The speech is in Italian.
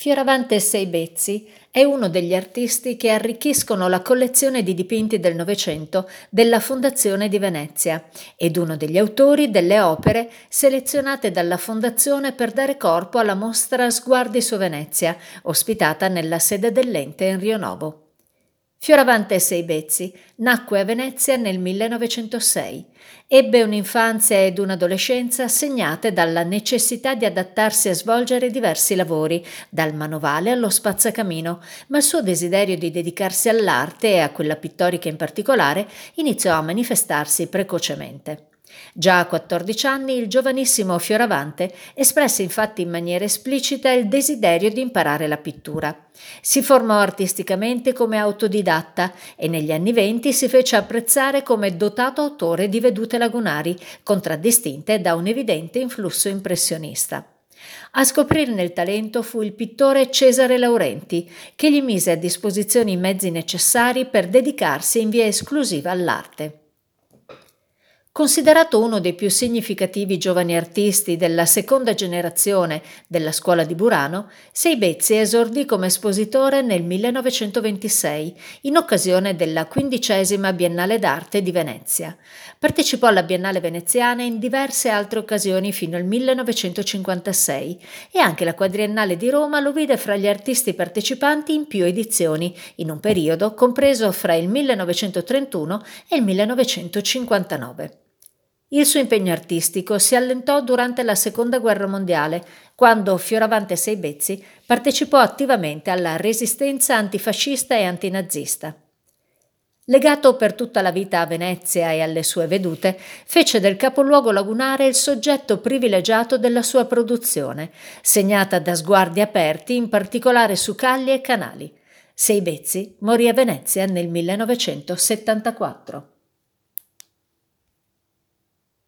Fioravante Seibezzi è uno degli artisti che arricchiscono la collezione di dipinti del Novecento della Fondazione di Venezia ed uno degli autori delle opere selezionate dalla Fondazione per dare corpo alla mostra Sguardi su Venezia, ospitata nella sede dell'ente in Rio Novo. Fioravante Seibezzi nacque a Venezia nel 1906. Ebbe un'infanzia ed un'adolescenza segnate dalla necessità di adattarsi a svolgere diversi lavori, dal manovale allo spazzacamino, ma il suo desiderio di dedicarsi all'arte e a quella pittorica in particolare iniziò a manifestarsi precocemente. Già a 14 anni il giovanissimo Fioravante espresse infatti in maniera esplicita il desiderio di imparare la pittura. Si formò artisticamente come autodidatta e negli anni venti si fece apprezzare come dotato autore di vedute lagunari, contraddistinte da un evidente influsso impressionista. A scoprirne il talento fu il pittore Cesare Laurenti, che gli mise a disposizione i mezzi necessari per dedicarsi in via esclusiva all'arte. Considerato uno dei più significativi giovani artisti della seconda generazione della scuola di Burano, Seibezzi esordì come espositore nel 1926 in occasione della quindicesima Biennale d'arte di Venezia. Partecipò alla Biennale veneziana in diverse altre occasioni fino al 1956 e anche la Quadriennale di Roma lo vide fra gli artisti partecipanti in più edizioni, in un periodo compreso fra il 1931 e il 1959. Il suo impegno artistico si allentò durante la Seconda Guerra Mondiale, quando Fioravante Seibezzi partecipò attivamente alla resistenza antifascista e antinazista. Legato per tutta la vita a Venezia e alle sue vedute, fece del capoluogo lagunare il soggetto privilegiato della sua produzione, segnata da sguardi aperti in particolare su calli e canali. Seibezzi morì a Venezia nel 1974.